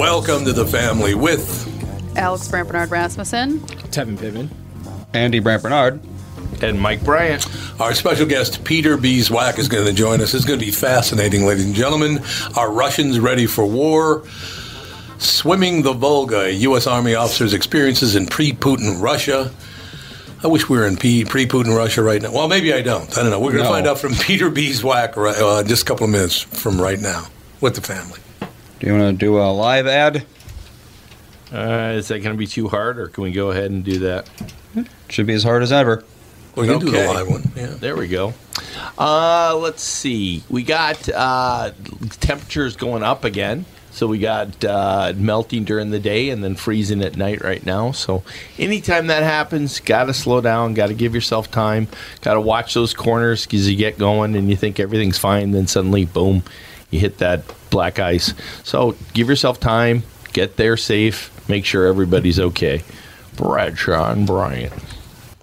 Welcome to the family with Alex Brant Bernard Rasmussen. Tevin Piven. Andy Brant Bernard. And Mike Bryant. Our special guest, Peter B. Zwack, is going to join us. It's going to be fascinating, ladies and gentlemen. Are Russians ready for war? Swimming the Volga, U.S. Army officers' experiences in pre Putin Russia. I wish we were in pre Putin Russia right now. Well, maybe I don't. I don't know. We're going to No. find out from Peter B. Zwack uh, just a couple of minutes from right now with the family. Do you want to do a live ad? Uh, is that going to be too hard, or can we go ahead and do that? Should be as hard as ever. We can do the live one. Yeah. There we go. Uh, let's see. We got uh, temperatures going up again. So we got uh, melting during the day and then freezing at night right now. So anytime that happens, got to slow down, got to give yourself time, got to watch those corners because you get going and you think everything's fine, then suddenly, boom, you hit that black ice. So give yourself time, get there safe, make sure everybody's okay. Bradshaw and Bryant.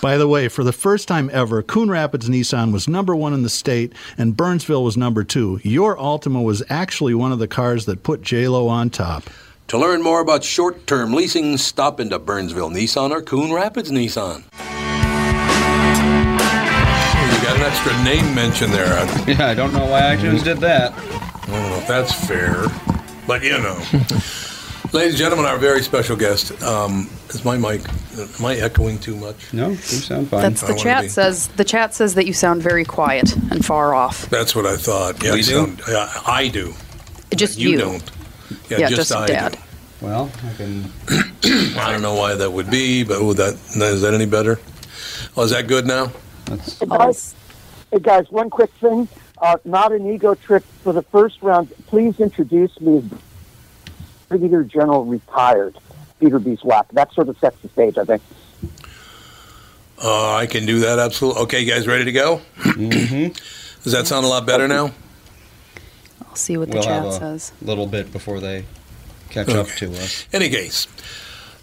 By the way, for the first time ever, Coon Rapids Nissan was number one in the state and Burnsville was number two. Your Altima was actually one of the cars that put JLo on top. To learn more about short-term leasing, stop into Burnsville Nissan or Coon Rapids Nissan. You got an extra name mention there. Yeah, I don't know why I just did that. I don't know if that's fair, but you know. Ladies and gentlemen, our very special guest. Um, is my mic? Am I echoing too much? No, you sound fine. That's the wanna chat says. The chat says that you sound very quiet and far off. That's what I thought. Yeah, We I do? sound- yeah, I do. Just you, you. don't. Yeah, Yeah, just, just I Dad. do. well, I can. I don't know why that would be, but oh, that is that any better? Oh, is that good now? That's, Hey guys, hey guys, one quick thing. Uh, not an ego trip for the first round. Please introduce me as Brigadier General retired Peter B. Zwack. That sort of sets the stage, I think. Uh, I can do that absolutely. Okay, guys, ready to go? mm-hmm. Does that sound a lot better now? I'll see what the We'll chat have a says. little bit before they catch up to us. Any case,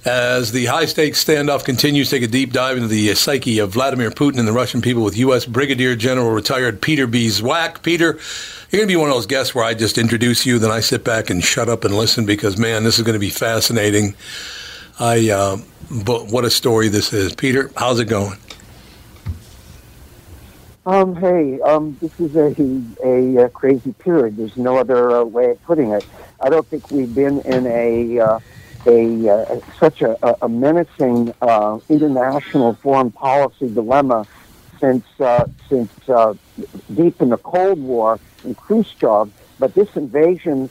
as the high stakes standoff continues, take a deep dive into the psyche of Vladimir Putin and the Russian people with U.S. Brigadier General retired Peter B. Zwack. Peter, you're going to be one of those guests where I just introduce you, then I sit back and shut up and listen because, man, this is going to be fascinating. I, uh, but what a story this is. Peter, how's it going? Um, hey, um, this is a, a, uh crazy period. There's no other uh, way of putting it. I don't think we've been in a uh, a uh, such a, a- menacing uh, international foreign policy dilemma since uh, since uh, deep in the Cold War in Khrushchev. But this invasion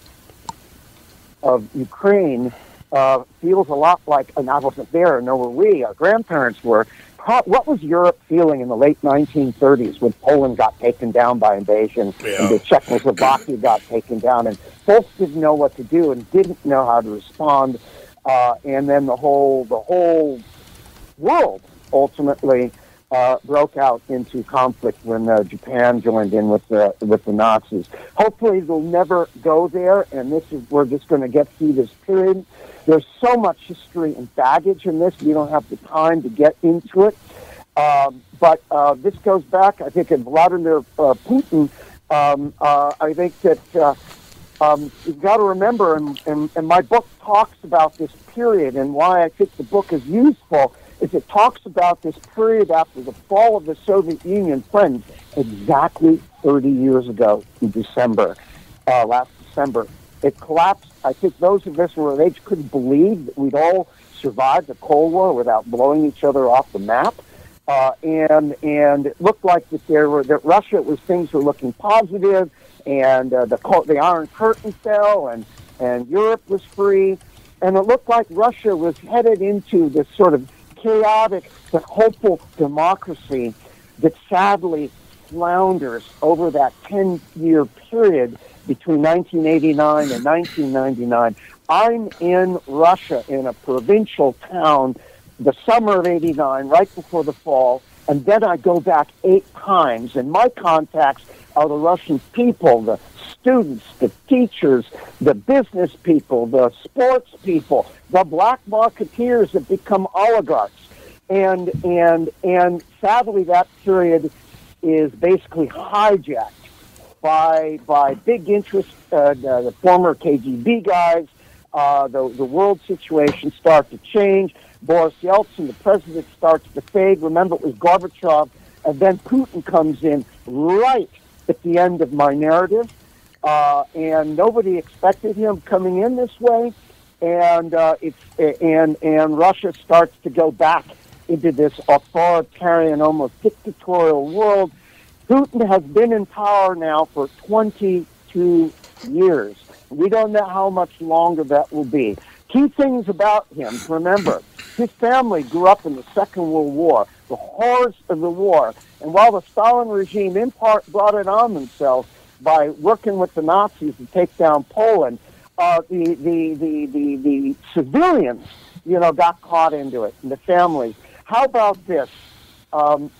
of Ukraine uh, feels a lot like, and I wasn't there, nor were we, our grandparents were. What was Europe feeling in the late 1930s when Poland got taken down by invasion Yeah. and the Czechoslovakia got taken down, and folks didn't know what to do and didn't know how to respond, uh, and then the whole the whole world ultimately uh, broke out into conflict when uh, Japan joined in with the with the Nazis. Hopefully, they'll never go there, and this is we're just going to get through this period. There's so much history and baggage in this. We don't have the time to get into it. Um, but uh, this goes back, I think, in Vladimir uh, Putin. Um, uh, I think that uh, um, you've got to remember, and, and, and my book talks about this period and why I think the book is useful, is it talks about this period after the fall of the Soviet Union, friends, exactly 30 years ago in December, uh, last December. It collapsed. I think those of us who were of age couldn't believe that we'd all survived the Cold War without blowing each other off the map. Uh, and and it looked like that there were that Russia was things were looking positive, and uh, the the Iron Curtain fell, and and Europe was free, and it looked like Russia was headed into this sort of chaotic but hopeful democracy that sadly flounders over that 10 year period between 1989 and 1999. I'm in Russia in a provincial town the summer of 89, right before the fall, and then I go back eight times, and my contacts are the Russian people, the students, the teachers, the business people, the sports people, the black marketeers that become oligarchs. And, and, and sadly, that period is basically hijacked by, by big interest, uh, the, the former KGB guys. Uh, the, the world situation starts to change. Boris Yeltsin, the president, starts to fade. Remember, it was Gorbachev. And then Putin comes in right at the end of my narrative. Uh, and nobody expected him coming in this way. And uh, it's and and Russia starts to go back into this authoritarian, almost dictatorial world. Putin has been in power now for 22 years. We don't know how much longer that will be. Key things about him remember his family grew up in the Second World War, the horrors of the war. And while the Stalin regime, in part, brought it on themselves by working with the Nazis to take down Poland, uh, the, the, the, the, the civilians, you know, got caught into it, and the families. How about this? Um,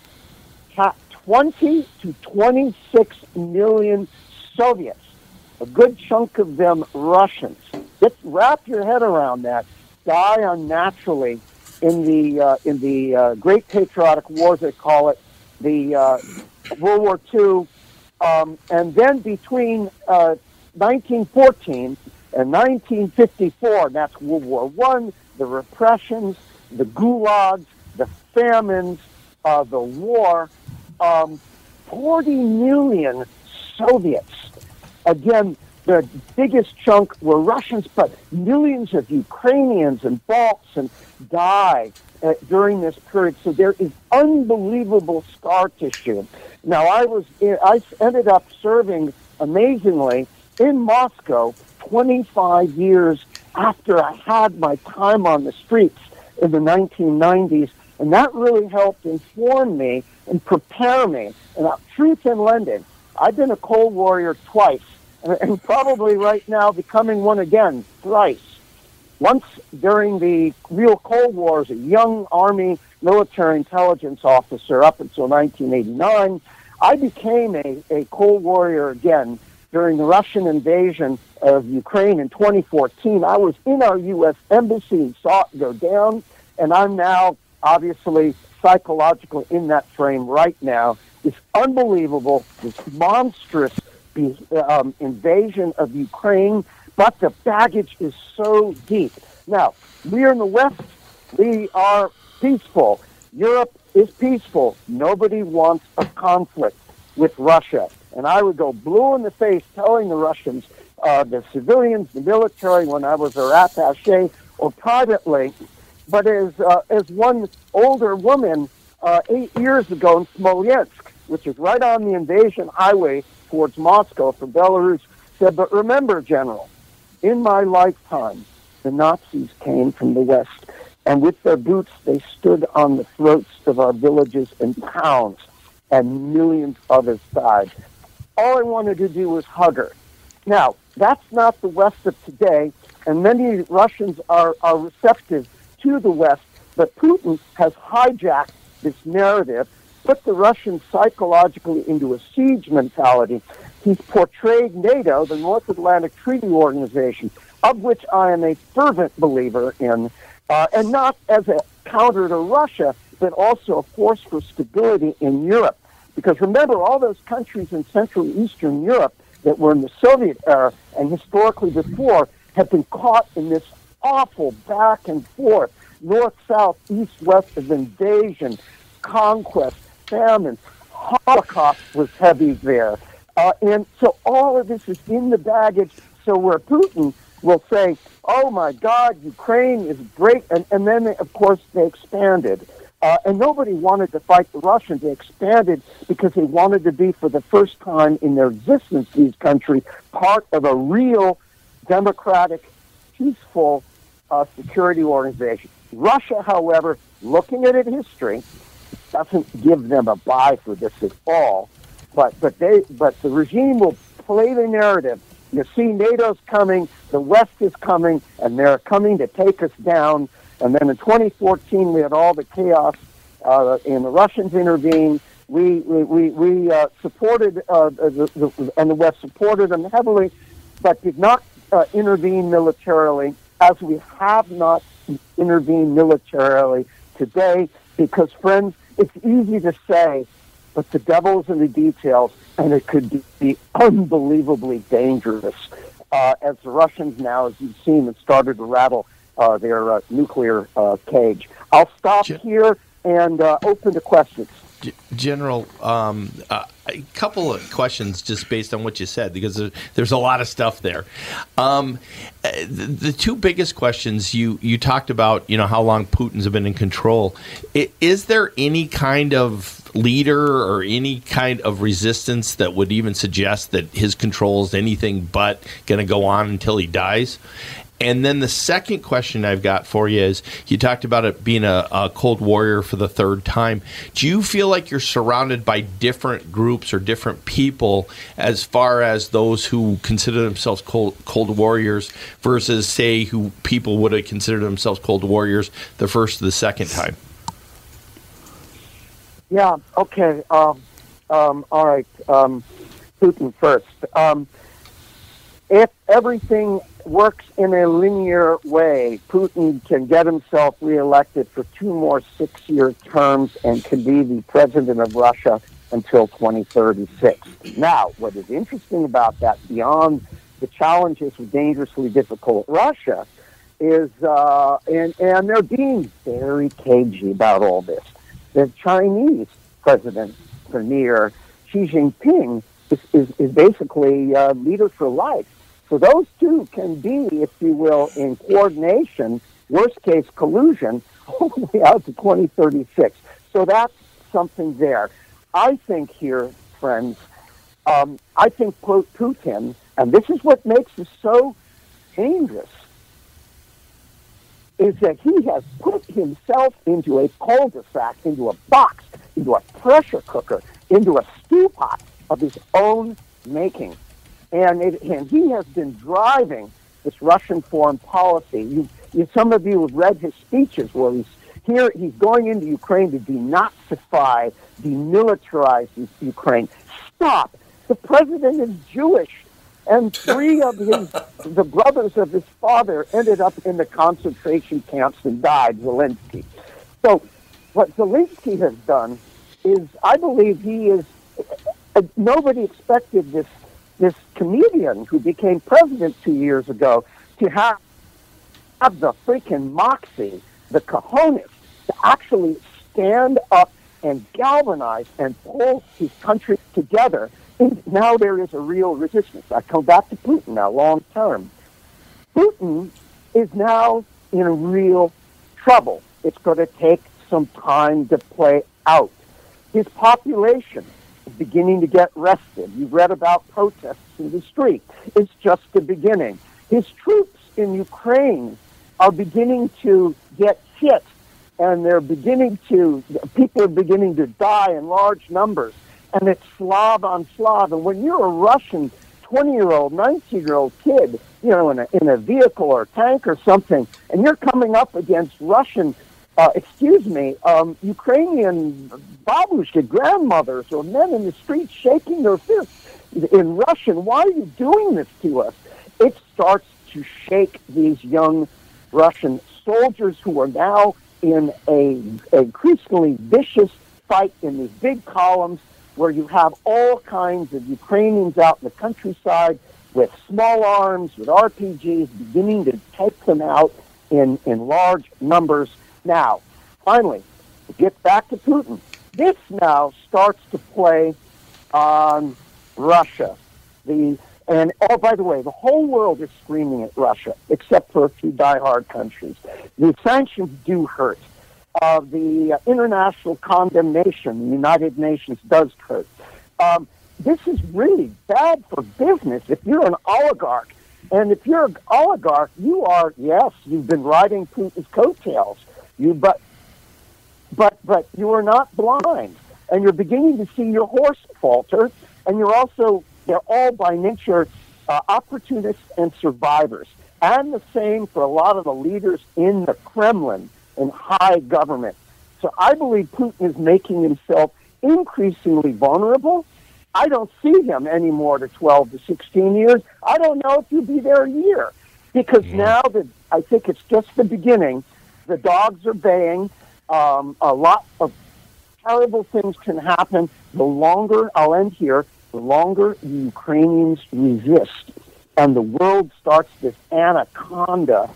20 to 26 million Soviets, a good chunk of them Russians. Get, wrap your head around that. Die unnaturally in the uh, in the uh, Great Patriotic Wars, they call it, the uh, World War II, um, and then between 1914 uh, and 1954, and that's World War One, the repressions, the gulags, the famines, uh, the war, um, 40 million Soviets. Again, the biggest chunk were Russians, but millions of Ukrainians and Balts and die uh, during this period. So there is unbelievable scar tissue. Now, I was I ended up serving amazingly in Moscow 25 years after I had my time on the streets in the 1990s, and that really helped inform me and prepare me. And uh, truth in lending, I've been a cold warrior twice and probably right now becoming one again thrice. Once during the real Cold War as a young Army military intelligence officer up until 1989, I became a, a Cold Warrior again during the Russian invasion of Ukraine in 2014. I was in our U.S. Embassy and saw it go down, and I'm now obviously psychological in that frame right now. It's unbelievable, this monstrous um, invasion of Ukraine, but the baggage is so deep. Now, we are in the West, we are peaceful. Europe is peaceful. Nobody wants a conflict with Russia. And I would go blue in the face telling the Russians, uh, the civilians, the military, when I was their attache, or privately, but as, uh, as one older woman uh, eight years ago in Smolensk, which is right on the invasion highway towards Moscow from Belarus, said, But remember, General, in my lifetime, the Nazis came from the West, and with their boots they stood on the throats of our villages and towns, and millions of us died. All I wanted to do was hug her. Now, that's not the West of today, and many Russians are, are receptive to the West, but Putin has hijacked this narrative put the Russians psychologically into a siege mentality. He's portrayed NATO, the North Atlantic Treaty Organization, of which I am a fervent believer in, uh, and not as a counter to Russia, but also a force for stability in Europe. Because remember, all those countries in Central Eastern Europe that were in the Soviet era and historically before have been caught in this awful back and forth, north, south, east, west of invasion, conquest, famine. Holocaust was heavy there. Uh, and so all of this is in the baggage. So where Putin will say, oh my God, Ukraine is great. And, and then, they, of course, they expanded. Uh, and nobody wanted to fight the Russians. They expanded because they wanted to be, for the first time in their existence, these countries, part of a real democratic, peaceful uh, security organization. Russia, however, looking at its history, doesn't give them a buy for this at all. But but they but the regime will play the narrative. You see, NATO's coming, the West is coming, and they're coming to take us down. And then in 2014, we had all the chaos, uh, and the Russians intervened. We we we, we uh, supported uh, the, the, and the West supported them heavily, but did not uh, intervene militarily, as we have not intervened militarily today. Because friends, it's easy to say, but the devil's in the details, and it could be, be unbelievably dangerous. Uh, as the Russians now, as you've seen, have started to rattle uh, their uh, nuclear uh, cage. I'll stop Ge- here and uh, open to questions. G- General, um, uh, a couple of questions just based on what you said because there's a lot of stuff there. Um, the, the two biggest questions you you talked about, you know, how long Putin's been in control. Is there any kind of leader or any kind of resistance that would even suggest that his control is anything but going to go on until he dies? And then the second question I've got for you is you talked about it being a, a, Cold Warrior for the third time. Do you feel like you're surrounded by different groups or different people as far as those who consider themselves Cold, Cold Warriors versus, say, who people would have considered themselves Cold Warriors the first or the second time? Yeah. Okay. Um, um, all right. Um, Putin first. Um, if everything works in a linear way, Putin can get himself reelected for two more six-year terms and can be the president of Russia until 2036. Now, what is interesting about that, beyond the challenges with dangerously difficult Russia, is uh, and and they're being very cagey about all this. The Chinese president, Premier Xi Jinping, is, is, is basically uh, leader for life. So those two can be, if you will, in coordination, worst case collusion, all the way out to 2036. So that's something there. I think here, friends, um, I think quote Putin, and this is what makes it so dangerous, is that he has put himself into a cul-de-sac, into a box, into a pressure cooker, into a stew pot of his own making. And, it, and he has been driving this Russian foreign policy. You, you, some of you have read his speeches where he's here. He's going into Ukraine to denazify, demilitarize Ukraine. Stop! The president is Jewish, and three of his the brothers of his father ended up in the concentration camps and died. Zelensky. So, what Zelensky has done is, I believe, he is. Uh, nobody expected this this comedian who became president two years ago to have, have the freaking moxie, the cojones, to actually stand up and galvanize and pull his country together. And now there is a real resistance. I come back to Putin now, long term. Putin is now in real trouble. It's going to take some time to play out. His population beginning to get rested. You've read about protests in the street. It's just the beginning. His troops in Ukraine are beginning to get hit, and they're beginning to, people are beginning to die in large numbers, and it's Slav on Slav. And when you're a Russian 20 year old, 19 year old kid, you know, in a, in a vehicle or a tank or something, and you're coming up against Russian uh, excuse me, um, Ukrainian babushka grandmothers or men in the streets shaking their fists in Russian. Why are you doing this to us? It starts to shake these young Russian soldiers who are now in a increasingly vicious fight in these big columns where you have all kinds of Ukrainians out in the countryside with small arms, with RPGs, beginning to take them out in, in large numbers now, finally, to get back to Putin, this now starts to play on Russia. The and oh, by the way, the whole world is screaming at Russia, except for a few diehard countries. The sanctions do hurt. Uh, the uh, international condemnation, the United Nations, does hurt. Um, this is really bad for business. If you're an oligarch And if you're an oligarch, you are yes, you've been riding Putin's coattails. You but but but you are not blind, and you're beginning to see your horse falter, and you're also they're all by nature uh, opportunists and survivors, and the same for a lot of the leaders in the Kremlin and high government. So I believe Putin is making himself increasingly vulnerable. I don't see him anymore to 12 to 16 years. I don't know if he'll be there a year because now that I think it's just the beginning, the dogs are baying. Um, a lot of terrible things can happen. The longer, I'll end here, the longer the Ukrainians resist and the world starts this anaconda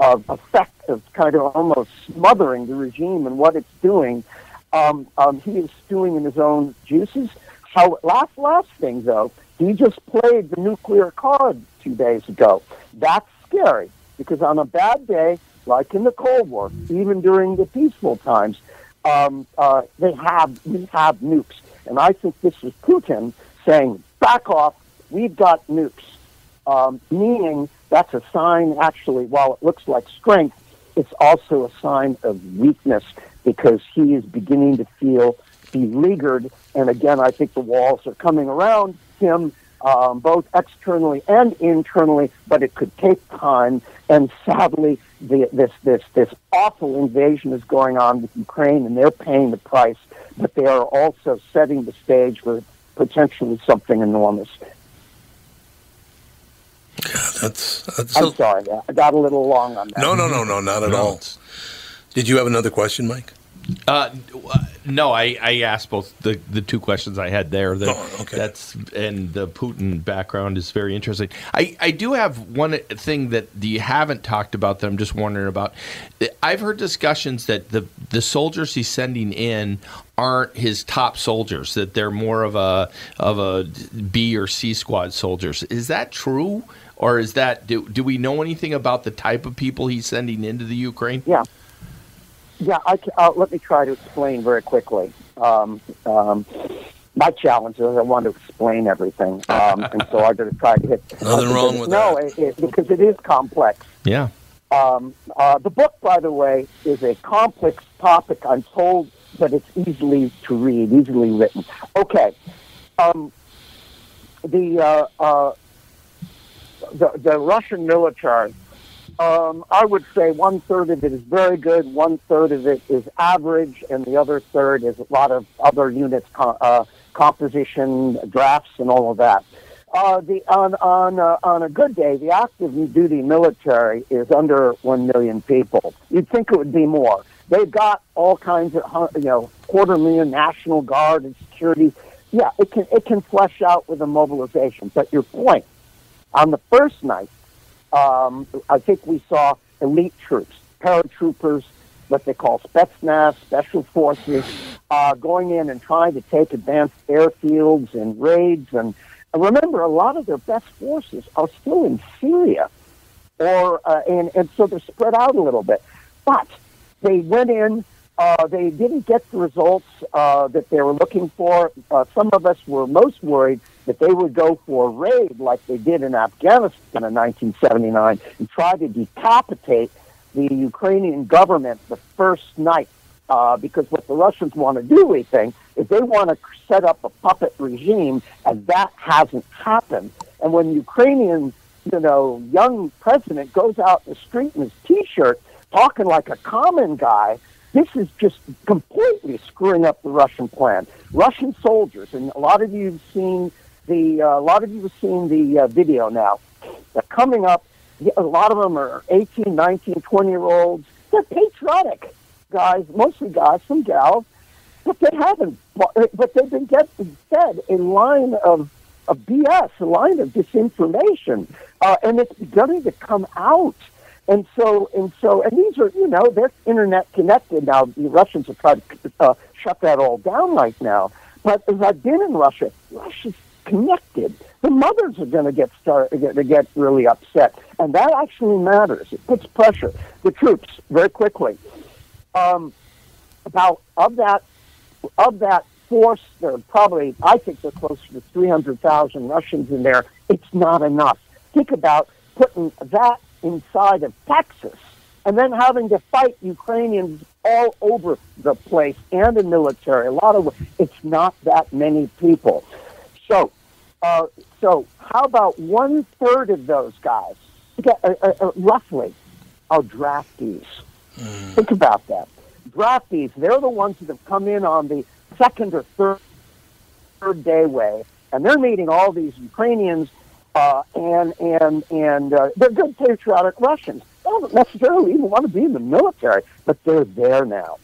of effect of kind of almost smothering the regime and what it's doing, um, um, he is stewing in his own juices. How last last thing though, he just played the nuclear card two days ago. That's scary because on a bad day, like in the Cold War, even during the peaceful times, um, uh, they have we have nukes, and I think this is Putin saying, "Back off, we've got nukes," um, meaning that's a sign. Actually, while it looks like strength, it's also a sign of weakness because he is beginning to feel beleaguered. And again, I think the walls are coming around him, um, both externally and internally. But it could take time. And sadly, the, this this this awful invasion is going on with Ukraine, and they're paying the price. But they are also setting the stage for potentially something enormous. That's, that's I'm a- sorry, I got a little long on that. no, no, no, no, not at No, all. Did you have another question, Mike? Uh, no, I, I asked both the, the two questions I had there. The, Oh, okay. That's and the Putin background is very interesting. I, I do have one thing that you haven't talked about that I'm just wondering about. I've heard discussions that the the soldiers he's sending in aren't his top soldiers; that they're more of a of a B or C squad soldiers. Is that true, or is that do, do we know anything about the type of people he's sending into the Ukraine? Yeah. Yeah, I uh, let me try to explain very quickly. Um, um, my challenge is I want to explain everything, um, and so I'm going to try to hit. Nothing wrong with no, that. it, it, because it is complex. Yeah. Um, uh, the book, by the way, is a complex topic. I'm told, but it's easily to read, easily written. Okay, um, the, uh, uh, the the Russian military. Um, I would say one third of it is very good, one third of it is average, and the other third is a lot of other units, uh, composition, drafts, and all of that. Uh, the on on uh, on a good day, the active duty military is under one million people. You'd think it would be more. They've got all kinds of you know quarter million National Guard and security. Yeah, it can it can flesh out with a mobilization. But your point on the first night, um, I think we saw elite troops, paratroopers, what they call Spetsnaz, special forces, uh, going in and trying to take advanced airfields and raids. And and remember, a lot of their best forces are still in Syria, or uh, and and so they're spread out a little bit. But they went in. Uh, they didn't get the results uh, that they were looking for. Uh, some of us were most worried that they would go for a raid like they did in Afghanistan in 1979 and try to decapitate the Ukrainian government the first night. Uh, because what the Russians want to do, we think, is they want to set up a puppet regime, and that hasn't happened. And when Ukrainian, you know, young president goes out in the street in his T-shirt, talking like a common guy, this is just completely screwing up the Russian plan. Russian soldiers, and a lot of you have seen the, uh, a lot of you have seen the uh, video now. They're coming up. A lot of them are 18, 19, 20 year olds. They're patriotic guys, mostly guys, some gals, but they haven't. But they've been getting fed a line of of BS, a line of disinformation, uh, and it's beginning to come out. And so, and so, and these are, you know, they're internet connected now. The Russians have tried to uh, shut that all down right now. But as I've been in Russia, Russia's connected. The mothers are going to get start to get really upset, and that actually matters. It puts pressure. The troops very quickly. Um, about of that of that force, there are probably I think they're closer to three hundred thousand Russians in there. It's not enough. Think about putting that inside of Texas and then having to fight Ukrainians all over the place and the military. A lot of it's not that many people. So, uh, so how about one third of those guys, uh, uh, uh, roughly, are draftees? Think about that. Draftees, they're the ones that have come in on the second or third, third day way, and they're meeting all these Ukrainians, uh, and and and uh, they're good patriotic Russians. They don't necessarily even want to be in the military, but they're there now,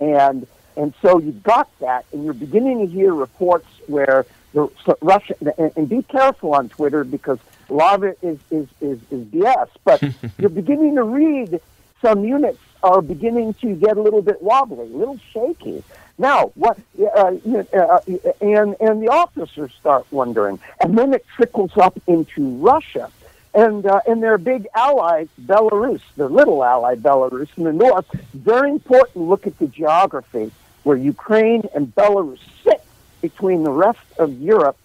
and and so you've got that, and you're beginning to hear reports where the so Russia and, be careful on Twitter because a lot of it is is is, is BS, but you're beginning to read some units are beginning to get a little bit wobbly, a little shaky. Now, what? Uh, you know, uh, and and the officers start wondering, and then it trickles up into Russia, and uh, and their big ally Belarus, their little ally Belarus in the north. Very important. Look at the geography where Ukraine and Belarus sit between the rest of Europe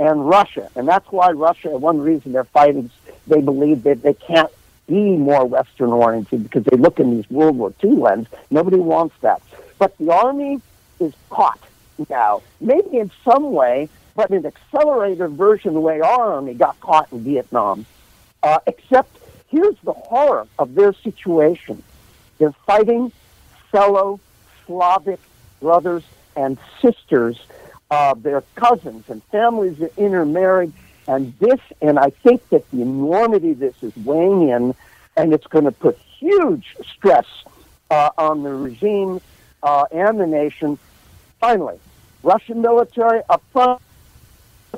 and Russia, and that's why Russia. One reason they're fighting, they believe that they can't be more Western oriented because they look in these World War II lens. Nobody wants that. But the army is caught now, maybe in some way, but in an accelerated version of the way our army got caught in Vietnam. Uh, except here's the horror of their situation. They're fighting fellow Slavic brothers and sisters, uh, their cousins and families are intermarried. And this, and I think that the enormity of this is weighing in, and it's going to put huge stress uh, on the regime uh, and the nation. Finally, Russian military up front,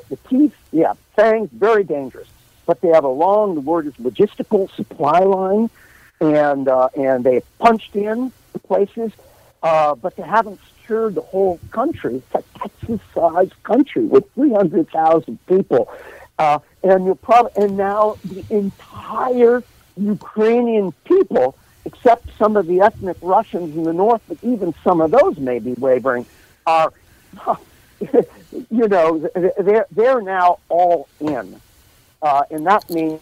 the teeth, yeah, fangs, very dangerous. But they have a long, the word is logistical supply line, and uh, and they punched in the places, uh, but they haven't secured the whole country. It's a Texas-sized country with 300,000 people. Uh, and you'll probably, and now the entire Ukrainian people, except some of the ethnic Russians in the north, but even some of those may be wavering, are, you know, they're they're now all in, uh, and that means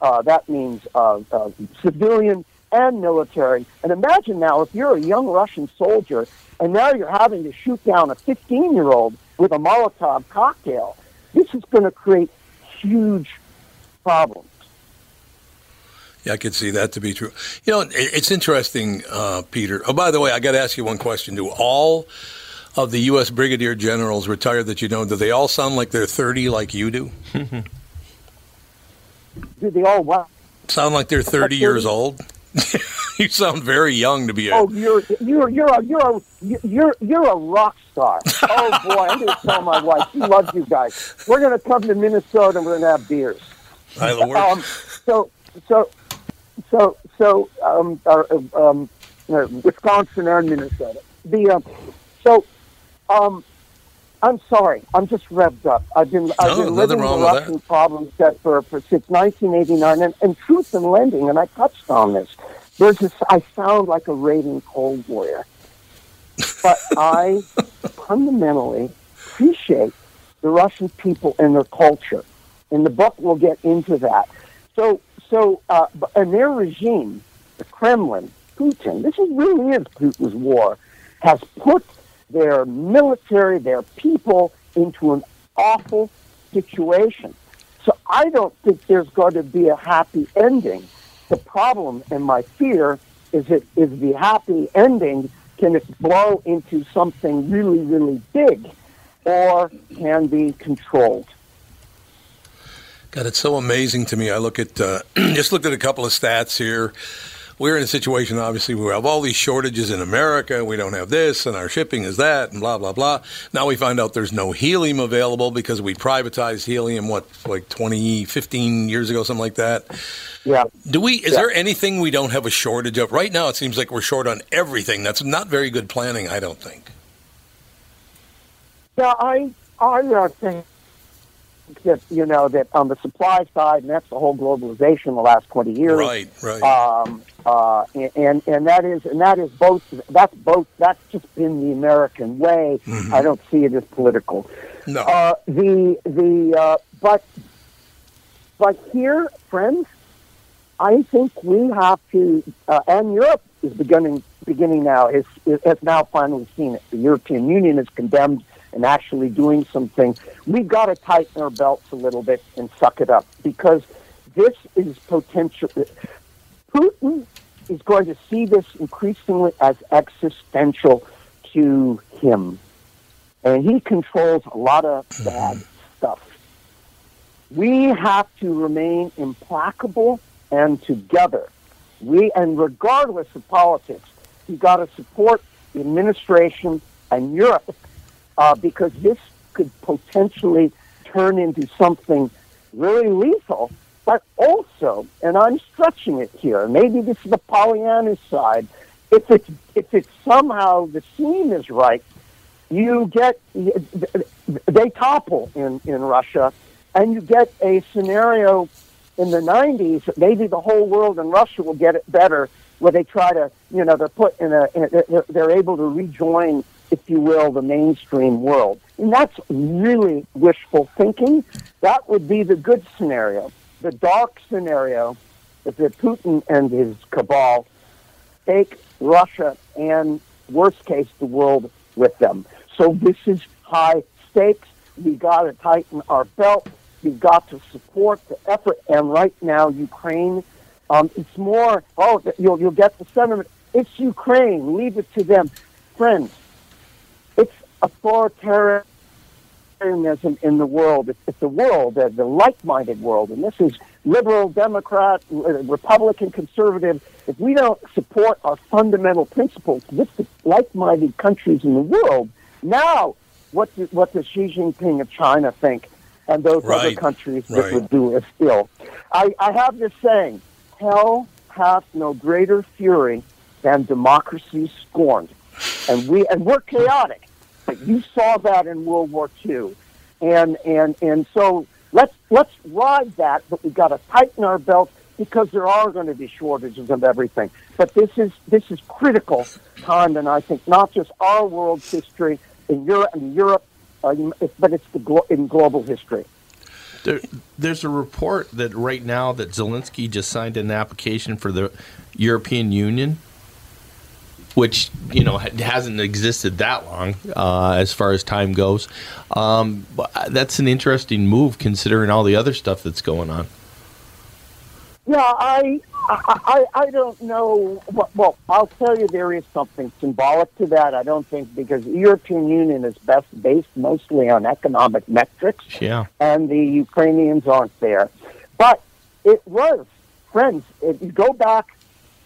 uh, that means uh, uh, civilian and military. And imagine now if you're a young Russian soldier and now you're having to shoot down a 15 year old with a Molotov cocktail. This is going to create huge problems. Yeah, I could see that to be true. You know, it's interesting, uh, Peter. Oh, by the way, I got to ask you one question. Do all of the U.S. brigadier generals retired that you know, do they all sound like they're 30 like you do? do they all what? Sound like they're 30 years old? you sound very young to be a. Oh, you're you're you're a you're a you're you're a rock star. Oh boy, I'm going to tell my wife she loves you guys. We're going to come to Minnesota and we're going to have beers. Um, so so so so um, uh, um, uh, Wisconsin and Minnesota. The um, so um, I'm sorry, I'm just revved up. I've been I've no, been living the Russian problem set for, for since 1989, and, and truth in lending, and I touched on this. There's this, I sound like a raving cold warrior, but I fundamentally appreciate the Russian people and their culture. In the book, we'll get into that. So, so, uh, and their regime, the Kremlin, Putin. This is really is Putin's war. Has put their military, their people into an awful situation. So I don't think there's going to be a happy ending the problem and my fear is that is the happy ending can it blow into something really, really big or can be controlled. God, it's so amazing to me. I look at uh, just looked at a couple of stats here we're in a situation, obviously, where we have all these shortages in America. We don't have this, and our shipping is that, and blah, blah, blah. Now we find out there's no helium available because we privatized helium, what, like 20, 15 years ago, something like that. Yeah. Do we, is yeah. there anything we don't have a shortage of? Right now, it seems like we're short on everything. That's not very good planning, I don't think. Yeah, I, I uh, think that you know that on the supply side, and that's the whole globalization the last twenty years. Right, right. Um, uh, and and that is and that is both. That's both. That's just been the American way. Mm-hmm. I don't see it as political. No. Uh, the the uh, but but here, friends, I think we have to, uh, and Europe is beginning beginning now is has now finally seen it. The European Union is condemned and actually doing something. We've got to tighten our belts a little bit and suck it up because this is potential. Putin is going to see this increasingly as existential to him, and he controls a lot of bad stuff. We have to remain implacable and together. We and regardless of politics, you got to support the administration and Europe uh, because this could potentially turn into something really lethal. But also, and I'm stretching it here, maybe this is the Pollyanna side. If it's if it's somehow the scene is right, you get they topple in in Russia, and you get a scenario in the 90s maybe the whole world and Russia will get it better, where they try to, you know, they're put in a, in a they're able to rejoin, if you will, the mainstream world. And that's really wishful thinking. That would be the good scenario. The dark scenario that Putin and his cabal take Russia and, worst case, the world with them. So this is high stakes. We got to tighten our belt. we've got to support the effort. And right now, Ukraine, um, it's more, oh, you'll, you'll get the sentiment. It's Ukraine. Leave it to them. Friends, it's in the world. It's, it's the world, the, the like-minded world. And this is liberal, Democrat, Republican, conservative. If we don't support our fundamental principles with the like-minded countries in the world, now what, do, what does Xi Jinping of China think? and those right. other countries right. that would do as ill. I, I have this saying, hell hath no greater fury than democracy scorned. And we and we're chaotic. You saw that in World War II. And and and so let's let's ride that, but we've got to tighten our belts because there are going to be shortages of everything. But this is this is critical time, and I think not just our world's history in Europe and Europe uh, but it's the glo- in global history. There, there's a report that right now that Zelensky just signed an application for the European Union, which you know hasn't existed that long uh, as far as time goes. Um, that's an interesting move considering all the other stuff that's going on. Yeah, I, I, I don't know. Well, I'll tell you, there is something symbolic to that. I don't think because the European Union is best based mostly on economic metrics, yeah, and the Ukrainians aren't there. But it was, friends. If you go back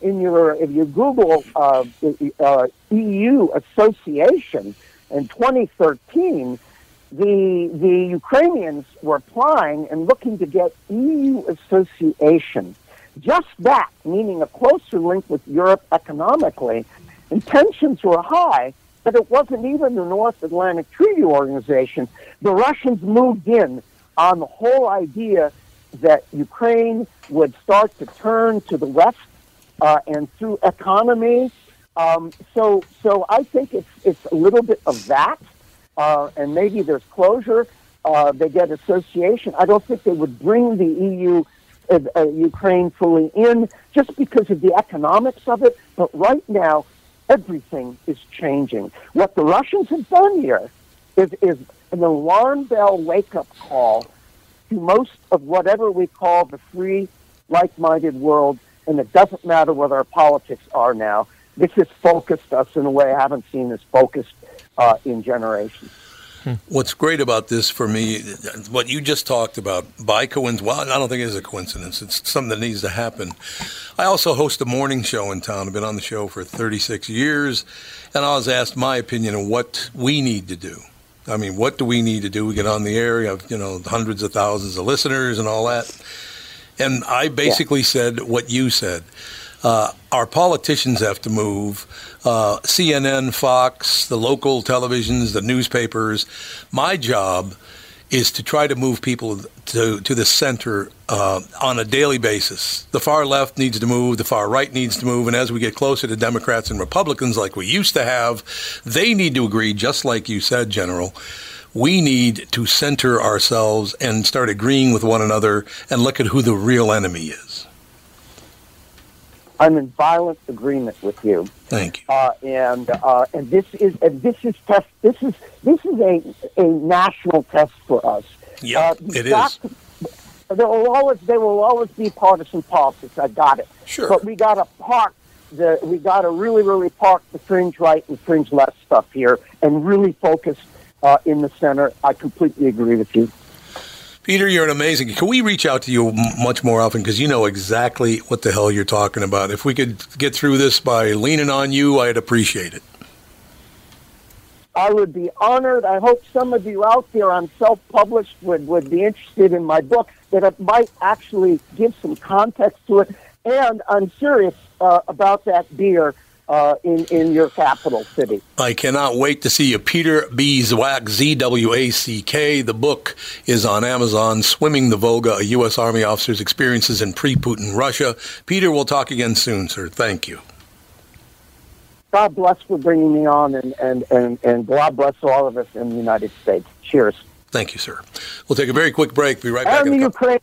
in your, if you Google uh, uh, EU association in 2013 the the Ukrainians were applying and looking to get EU association. Just that, meaning a closer link with Europe economically, and tensions were high, but it wasn't even the North Atlantic Treaty Organization. The Russians moved in on the whole idea that Ukraine would start to turn to the West uh, and through economy. Um, so, so I think it's it's a little bit of that uh, and maybe there's closure. Uh, they get association. I don't think they would bring the EU, uh, uh, Ukraine fully in just because of the economics of it. But right now, everything is changing. What the Russians have done here is, is an alarm bell wake up call to most of whatever we call the free, like minded world. And it doesn't matter what our politics are now. This has focused us in a way I haven't seen this focused uh, in generations. What's great about this for me, what you just talked about, by coincidence, well, I don't think it is a coincidence. It's something that needs to happen. I also host a morning show in town. I've been on the show for 36 years, and I was asked my opinion on what we need to do. I mean, what do we need to do? We get on the air, you have, you know, hundreds of thousands of listeners and all that. And I basically yeah. said what you said. Uh, our politicians have to move. Uh, CNN, Fox, the local televisions, the newspapers. My job is to try to move people to, to the center uh, on a daily basis. The far left needs to move, the far right needs to move, and as we get closer to Democrats and Republicans like we used to have, they need to agree, just like you said, General. We need to center ourselves and start agreeing with one another and look at who the real enemy is. I'm in violent agreement with you. Thank you. uh, and uh, and this is and this is test. This is this is a a national test for us. Yeah, Uh, it is. to- there will always there will always be partisan politics. I got it. Sure. But we got to park the we got to really really park the fringe right and fringe left stuff here and really focus uh, in the center. I completely agree with you. Peter, you're an amazing. Can we reach out to you much more often because you know exactly what the hell you're talking about? If we could get through this by leaning on you, I'd appreciate it. I would be honored. I hope some of you out there on self-published would, would be interested in my book, that it might actually give some context to it. And I'm serious uh, about that beer uh, in, in your capital city. I cannot wait to see you. Peter B. Zwack, Z W A C K. The book is on Amazon, Swimming the Volga, a U.S. Army officer's experiences in pre Putin Russia. Peter, we'll talk again soon, sir. Thank you. God bless for bringing me on, and, and, and, and God bless all of us in the United States. Cheers. Thank you, sir. We'll take a very quick break. Be right back. And the Ukraine.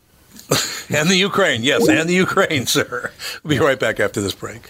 And the Ukraine, yes, and the Ukraine, sir. We'll be right back after this break.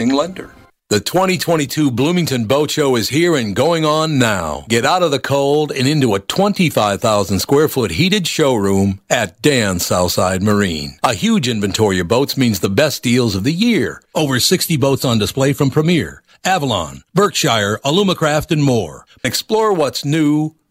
lender. The 2022 Bloomington Boat Show is here and going on now. Get out of the cold and into a 25,000 square foot heated showroom at Dan Southside Marine. A huge inventory of boats means the best deals of the year. Over 60 boats on display from Premier, Avalon, Berkshire, Alumacraft, and more. Explore what's new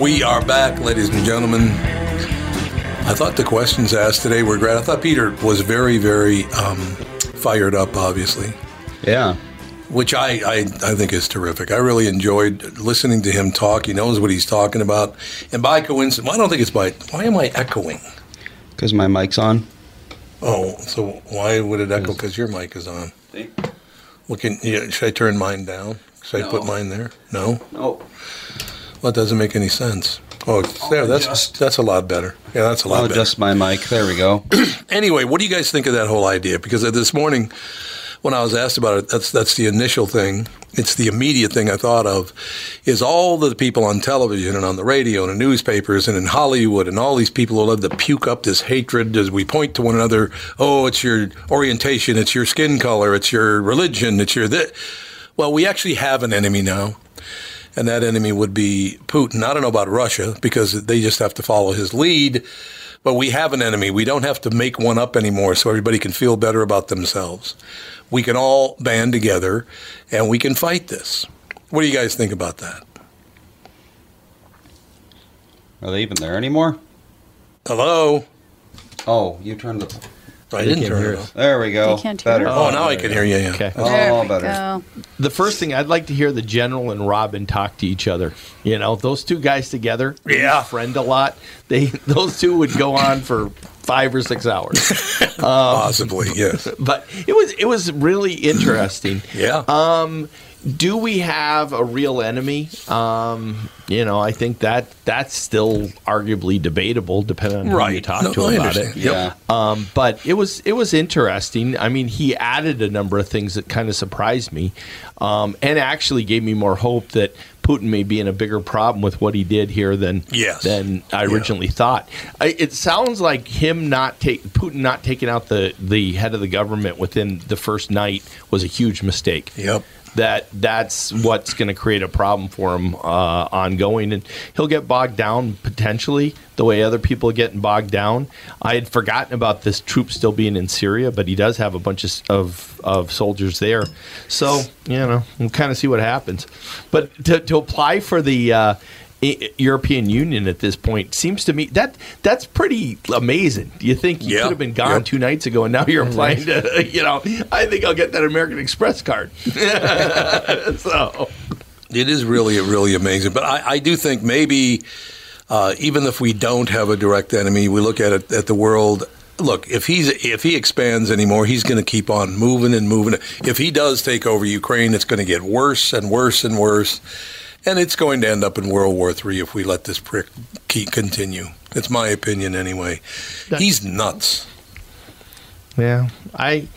We are back, ladies and gentlemen. I thought the questions asked today were great. I thought Peter was very, very um, fired up, obviously, Yeah. which I, I, I think is terrific. I really enjoyed listening to him talk. He knows what he's talking about. And by coincidence, well, I don't think it's by, why am I echoing? Because my mic's on. Oh, so why would it echo? Because your mic is on. Well, can, yeah, should I turn mine down? Should I put mine there? No? Oh. Well, it doesn't make any sense. Oh, there. That's adjust. that's a lot better. Yeah, that's a lot I'll better. adjust my mic. There we go. Anyway, what do you guys think of that whole idea? Because uh, this morning, when I was asked about it, that's that's the initial thing. It's the immediate thing I thought of is all the people on television and on the radio and in newspapers and in Hollywood and all these people who love to puke up this hatred as we point to one another. Oh, it's your orientation, it's your skin color, it's your religion, it's your this. Well, we actually have an enemy now and that enemy would be Putin. I don't know about Russia because they just have to follow his lead. But we have an enemy. We don't have to make one up anymore so everybody can feel better about themselves. We can all band together and we can fight this. What do you guys think about that? Are they even there anymore? Hello? Oh, you turned the. I didn't turn hear it off. There we go. You can't hear Better. us? Oh, now I can hear you. Yeah. Okay. There Oh, we better. go. The first thing I'd like to hear the general and Robin talk to each other. You know, those two guys together, Yeah. friend a lot. They those two would go on for five or six hours. Possibly, yes. but it was it was really interesting. Yeah. Um, do we have a real enemy? Um, you know, I think that that's still arguably debatable, depending on who you talk No, to I about understand. it. Yep. Yeah. Um, but it was it was interesting. I mean, he added a number of things that kind of surprised me, um, and actually gave me more hope that Putin may be in a bigger problem with what he did here than Yes. than I originally thought. I, it sounds like him not take Putin not taking out the the head of the government within the first night was a huge mistake Yep. That that's what's going to create a problem for him uh, ongoing, and he'll get bogged down potentially the way other people are getting bogged down. I had forgotten about this troop still being in Syria, but he does have a bunch of of, of soldiers there, so you know we'll kind of see what happens. But to, to apply for the uh, European Union at this point seems to me that that's pretty amazing. Do you think you Yeah. could have been gone two nights ago, and now you're applying to you know? I think I'll get that American Express card. so It is really, really amazing. But I, I do think maybe uh, even if we don't have a direct enemy, we look at it at the world. Look, if he's if he expands anymore, he's going to keep on moving and moving. If he does take over Ukraine, it's going to get worse and worse and worse, and it's going to end up in World War III if we let this prick keep continue. It's my opinion, anyway. He's nuts. yeah, I.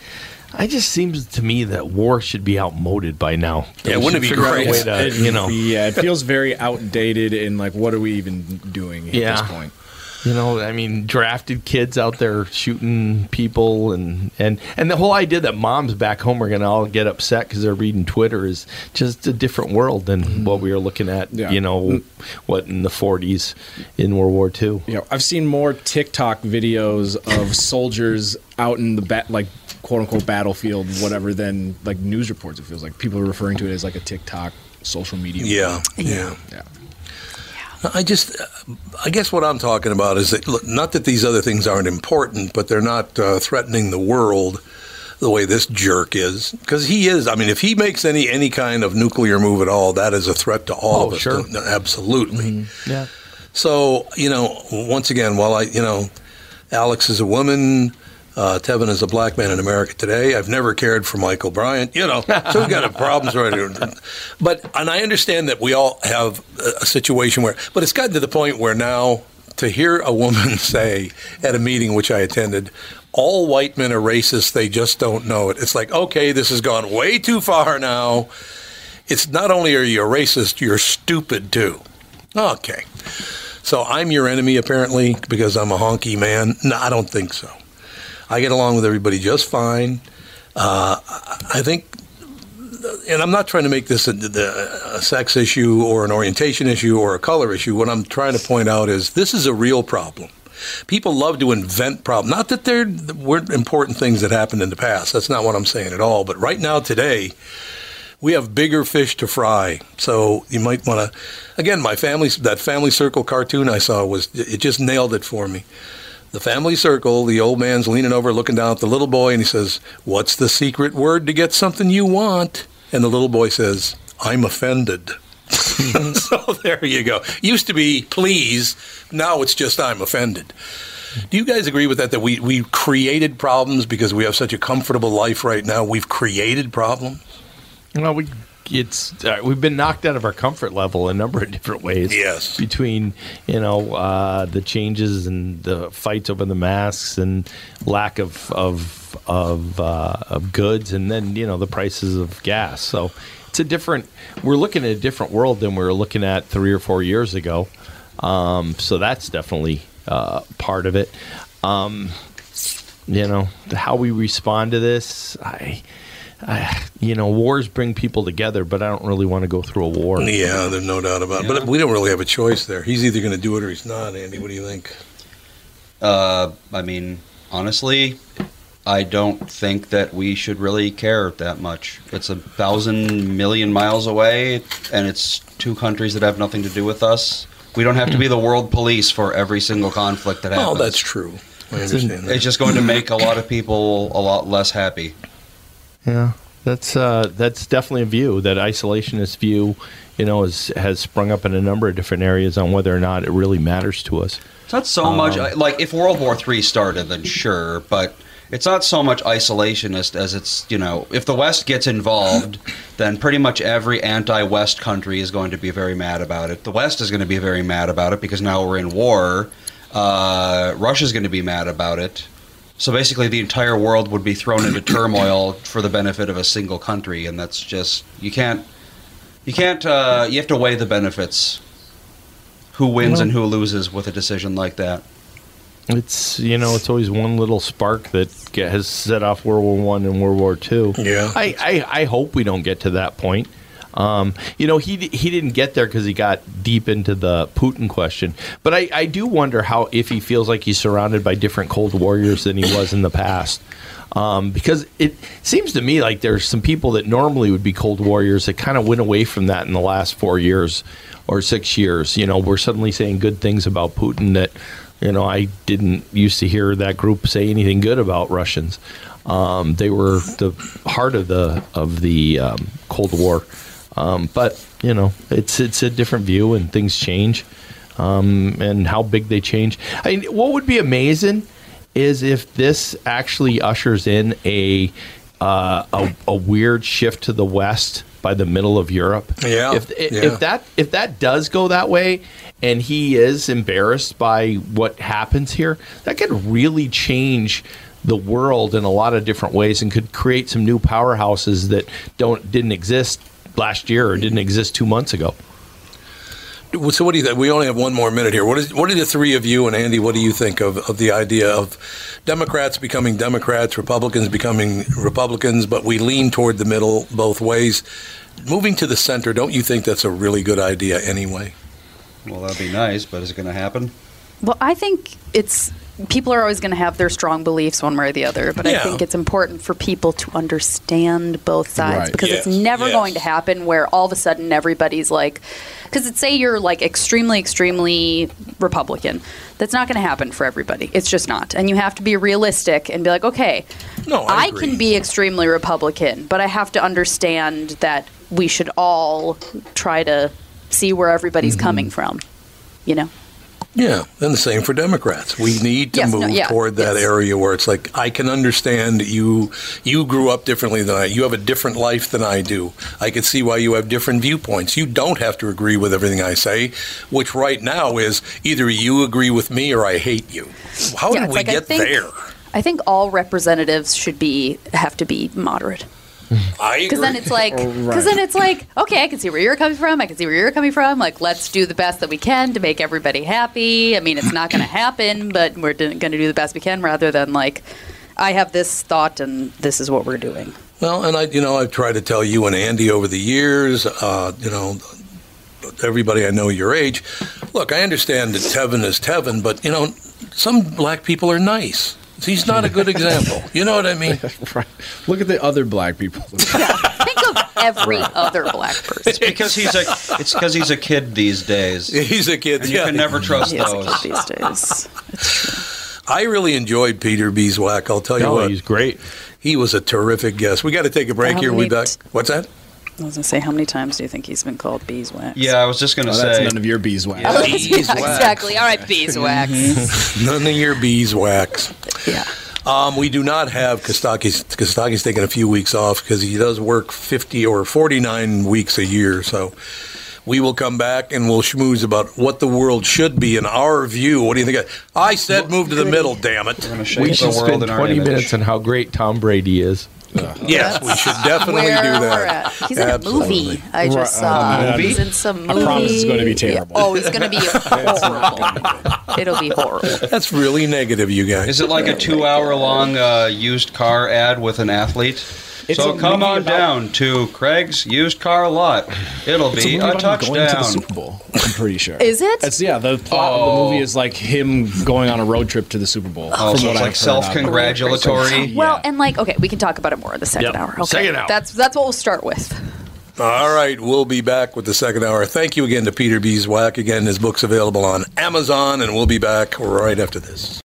I just seems to me that war should be outmoded by now. Yeah, We wouldn't it be figure a great? way to, It- you know, yeah, it feels very outdated and like, what are we even doing at Yeah. this point? You know, I mean, drafted kids out there shooting people, and and and the whole idea that moms back home are going to all get upset because they're reading Twitter is just a different world than mm-hmm. what we were looking at. Yeah. You know, mm. what in the '40s in World War II. You know, I've seen more TikTok videos of soldiers out in the bat, like quote unquote battlefield, whatever, than like news reports. It feels like people are referring to it as like a TikTok social media. Yeah, yeah. yeah. I just, I guess what I'm talking about is that look, not that these other things aren't important, but they're not uh, threatening the world the way this jerk is. Because he is. I mean, if he makes any any kind of nuclear move at all, that is a threat to all Oh, of us. sure. No, Absolutely. Yeah. So you know, once again, while I, you know, Alex is a woman. Uh, Tevin is a black man in America today. I've never cared for Michael Bryant. You know, so we've got problems right here. But and I understand that we all have a, a situation where, but it's gotten to the point where now to hear a woman say at a meeting which I attended, all white men are racist. They just don't know it. It's like, okay, this has gone way too far now. It's not only are you a racist, you're stupid too. Okay. So I'm your enemy apparently because I'm a honky man. No, I don't think so. I get along with everybody just fine. Uh, I think, and I'm not trying to make this a, a sex issue or an orientation issue or a color issue. What I'm trying to point out is this is a real problem. People love to invent problems. Not that there weren't important things that happened in the past. That's not what I'm saying at all. But right now, today, we have bigger fish to fry. So you might want to. Again, my family that family circle cartoon I saw was it just nailed it for me. The family circle, the old man's leaning over, looking down at the little boy, and he says, "What's the secret word to get something you want?" And the little boy says, "I'm offended." so there you go. Used to be please, now it's just I'm offended. Do you guys agree with that? That we we created problems because we have such a comfortable life right now. We've created problems. Well, we it's uh, we've been knocked out of our comfort level a number of different ways. Yes. between you know uh, the changes and the fights over the masks and lack of of of, uh, of goods, and then you know the prices of gas. So it's a different. We're looking at a different world than we were looking at three or four years ago. Um, so that's definitely uh, part of it. Um, you know how we respond to this. I. I, you know, wars bring people together, but I don't really want to go through a war. Yeah, there's no doubt about it. But we don't really have a choice there. He's either going to do it or he's not. Andy, what do you think? Uh, I mean, honestly, I don't think that we should really care that much. It's a thousand million miles away, and it's two countries that have nothing to do with us. We don't have to be the world police for every single conflict that happens. Oh, that's true. I understand that. It's just going to make a lot of people a lot less happy. Yeah, that's uh, that's definitely a view. That isolationist view, you know, is, has sprung up in a number of different areas on whether or not it really matters to us. It's not so much like if World War III started, then sure, but it's not so much isolationist as it's you know if the West gets involved, then pretty much every anti-West country is going to be very mad about it. The West is going to be very mad about it because now we're in war. Uh, Russia's going to be mad about it. So basically, the entire world would be thrown into turmoil for the benefit of a single country, and that's just you can't. You can't. Uh, you have to weigh the benefits. Who wins and who loses with a decision like that? It's you know, it's always one little spark that get, has set off World War One and World War Two. Yeah. I, I I hope we don't get to that point. Um, you know, he he didn't get there because he got deep into the Putin question. But I, I do wonder how if he feels like he's surrounded by different Cold Warriors than he was in the past. Um, because it seems to me like there's some people that normally would be Cold Warriors that kind of went away from that in the last four years or six years. You know, we're suddenly saying good things about Putin that, you know, I didn't used to hear that group say anything good about Russians. Um, they were the heart of the of the um, Cold War. Um, but you know, it's it's a different view, and things change, um, and how big they change. I mean, what would be amazing is if this actually ushers in a uh, a, a weird shift to the west by the middle of Europe. Yeah, If if, yeah. if that if that does go that way, and he is embarrassed by what happens here, that could really change the world in a lot of different ways and could create some new powerhouses that don't didn't exist last year or didn't exist two months ago. So what do you think? We only have one more minute here. What is what are the three of you and Andy? What do you think of, of the idea of Democrats becoming Democrats, Republicans becoming Republicans, but we lean toward the middle both ways? Moving to the center, don't you think that's a really good idea anyway? Well, that'd be nice, but is it going to happen? Well, I think it's people are always going to have their strong beliefs one way or the other, but I think it's important for people to understand both sides Right. because Yes, it's never yes. going to happen where all of a sudden everybody's like because it's say you're like extremely extremely Republican. That's not going to happen for everybody. It's just not. And you have to be realistic and be like, okay, No, I, I can be extremely Republican, but I have to understand that we should all try to see where everybody's Mm-hmm. coming from. You know? Yeah, and the same for Democrats. We need to Yes, no, move yeah, toward that yes. area where it's like I can understand you you grew up differently than I. You have a different life than I do. I can see why you have different viewpoints. You don't have to agree with everything I say, which right now is either you agree with me or I hate you. How Yeah, did we like, I get think- there? I think all representatives should be have to be moderate I because then it's like because then it's like okay, I can see where you're coming from. I can see where you're coming from. Like let's do the best that we can to make everybody happy. I mean, it's not going to happen, but we're going to do the best we can rather than like I have this thought and this is what we're doing. Well, and I, you know, I've tried to tell you and Andy over the years, uh, you know, everybody I know your age. Look, I understand that Tevin is Tevin, but you know, some black people are nice. He's not a good example. You know what I mean? Right. Look at the other black people. Think of every other black person. It's because he's a it's because he's a kid these days. He's a kid. And you can never trust He is a those. kid these days. I really enjoyed Peter Beeswax. I'll tell you No, what, he's great. he was a terrific guest. We got to take a break How here. We many back. t- What's that? I was going to say, how many times do you think he's been called beeswax? Yeah, I was just gonna Oh, that's say. none of your beeswax. Yeah, Beeswax. exactly. All right, beeswax. None of your beeswax. yeah. Um, we do not have Kostaki's. Kostaki's taking a few weeks off because he does work 50 or 49 weeks a year. So we will come back and we'll schmooze about what the world should be in our view. What do you think? I said move to the middle, damn it. We're gonna shape We the should spend 20 image. minutes on how great Tom Brady is. Yes, we should definitely Where do we're that. at. He's in a movie. I just Right, saw. uh, movie? He's in some movie. I promise it's going to be terrible. Yeah. Oh, it's going to be horrible. It'll be horrible. That's really negative, you guys. Is it like a two-hour-long uh, used car ad with an athlete? It's so come on about- down to Craig's used car lot. It'll It's a be a, about him going to the touchdown. Super Bowl. I'm pretty sure. Is it? It's yeah. The plot of the Oh. movie is like him going on a road trip to the Super Bowl. Oh, so it's like heard of it. self-congratulatory. Well, Yeah. and like, okay, we can talk about it more in the second Yep. hour. Okay. Second hour. That's that's what we'll start with. All right, we'll be back with the second hour. Thank you again to Peter Beeswax. Again, his book's available on Amazon, and we'll be back right after this.